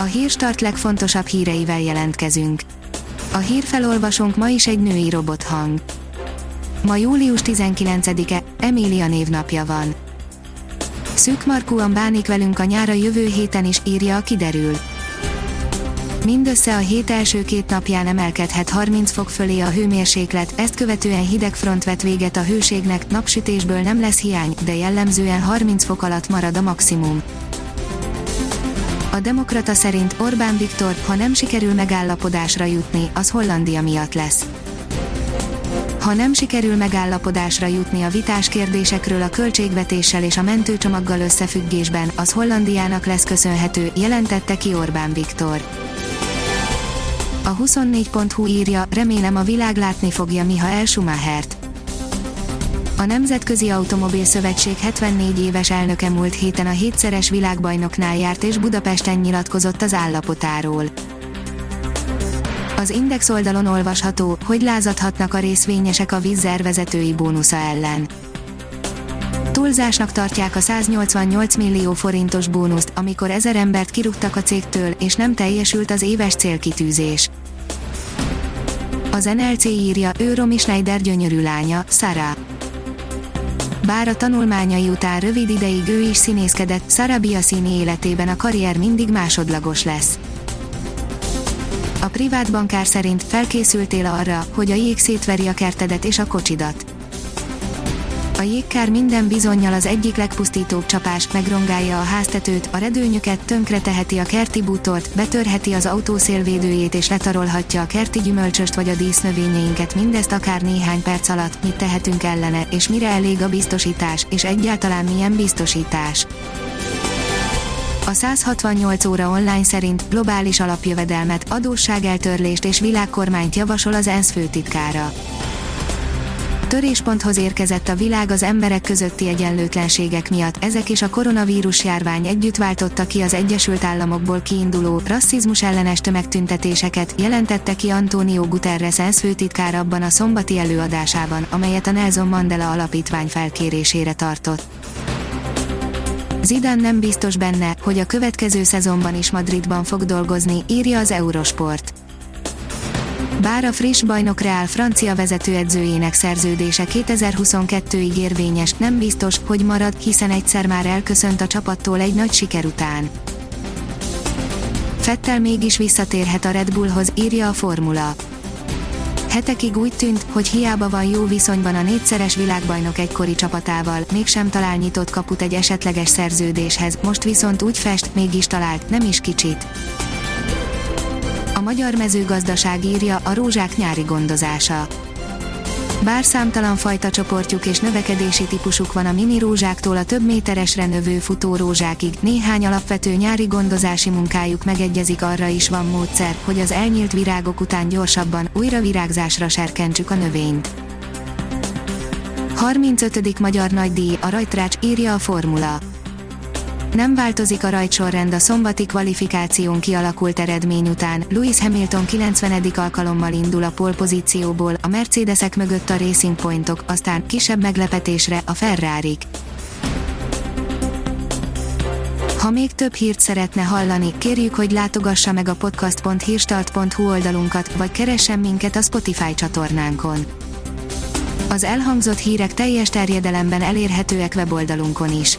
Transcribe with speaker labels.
Speaker 1: A hírstart legfontosabb híreivel jelentkezünk. A hírfelolvasónk ma is egy női robothang. Ma július 19-e, Emília névnapja van. Szűkmarkúan bánik velünk a nyára jövő héten is, írja a kiderül. Mindössze a hét első két napján emelkedhet 30 fok fölé a hőmérséklet, ezt követően hideg front vet véget a hőségnek, napsütésből nem lesz hiány, de jellemzően 30 fok alatt marad a maximum. A Demokrata szerint Orbán Viktor, ha nem sikerül megállapodásra jutni, az Hollandia miatt lesz. Ha nem sikerül megállapodásra jutni a vitás kérdésekről a költségvetéssel és a mentőcsomaggal összefüggésben, az Hollandiának lesz köszönhető, jelentette ki Orbán Viktor. A 24.hu írja, remélem a világ látni fogja Miha Schumachert. A Nemzetközi Automobil Szövetség 74 éves elnöke múlt héten a hétszeres világbajnoknál járt és Budapesten nyilatkozott az állapotáról. Az Index oldalon olvasható, hogy lázadhatnak a részvényesek a vízzer vezetői bónusza ellen. Túlzásnak tartják a 188 millió forintos bónuszt, amikor ezer embert kirúgtak a cégtől, és nem teljesült az éves célkitűzés. Az NLC írja, ő Romy Schneider gyönyörű lánya, Sara. Bár a tanulmányai után rövid ideig ő is színészkedett, Sara Biasini életében a karrier mindig másodlagos lesz. A privát bankár szerint felkészültél arra, hogy a jég szétveri a kertedet és a kocsidat. A jégkár minden bizonyal az egyik legpusztítóbb csapás, megrongálja a háztetőt, a redőnyöket, tönkre teheti a kerti bútort, betörheti az autó szélvédőjét és letarolhatja a kerti gyümölcsöst vagy a dísznövényeinket, mindezt akár néhány perc alatt, mit tehetünk ellene, és mire elég a biztosítás, és egyáltalán milyen biztosítás. A 168 óra online szerint globális alapjövedelmet, adósságeltörlést és világkormányt javasol az ENSZ főtitkára. Törésponthoz érkezett a világ az emberek közötti egyenlőtlenségek miatt, ezek és a koronavírus járvány együtt váltotta ki az Egyesült Államokból kiinduló rasszizmus ellenes tömegtüntetéseket, jelentette ki Antonio Guterres ENSZ főtitkár abban a szombati előadásában, amelyet a Nelson Mandela Alapítvány felkérésére tartott. Zidane nem biztos benne, hogy a következő szezonban is Madridban fog dolgozni, írja az Eurosport. Bár a friss bajnok Real francia vezetőedzőjének szerződése 2022-ig érvényes, nem biztos, hogy marad, hiszen egyszer már elköszönt a csapattól egy nagy siker után. Fettel mégis visszatérhet a Red Bullhoz, írja a formula. Hetekig úgy tűnt, hogy hiába van jó viszonyban a négyszeres világbajnok egykori csapatával, mégsem talál nyitott kaput egy esetleges szerződéshez, most viszont úgy fest, mégis talált, nem is kicsit. A magyar mezőgazdaság írja a rózsák nyári gondozása. Bár számtalan fajta csoportjuk és növekedési típusuk van a mini rózsáktól a több méteresre növő futó rózsákig, néhány alapvető nyári gondozási munkájuk megegyezik arra is van módszer, hogy az elnyílt virágok után gyorsabban, újra virágzásra serkentsük a növényt. 35. Magyar Nagydíj, a Rajtrács, írja a Formula. Nem változik a rajtsorrend a szombati kvalifikáción kialakult eredmény után, Lewis Hamilton 90. alkalommal indul a polpozícióból, a Mercedesek mögött a Racing Pointok, aztán kisebb meglepetésre a Ferrarik. Ha még több hírt szeretne hallani, kérjük, hogy látogassa meg a podcast.hírstart.hu oldalunkat, vagy keressen minket a Spotify csatornánkon. Az elhangzott hírek teljes terjedelemben elérhetőek weboldalunkon is.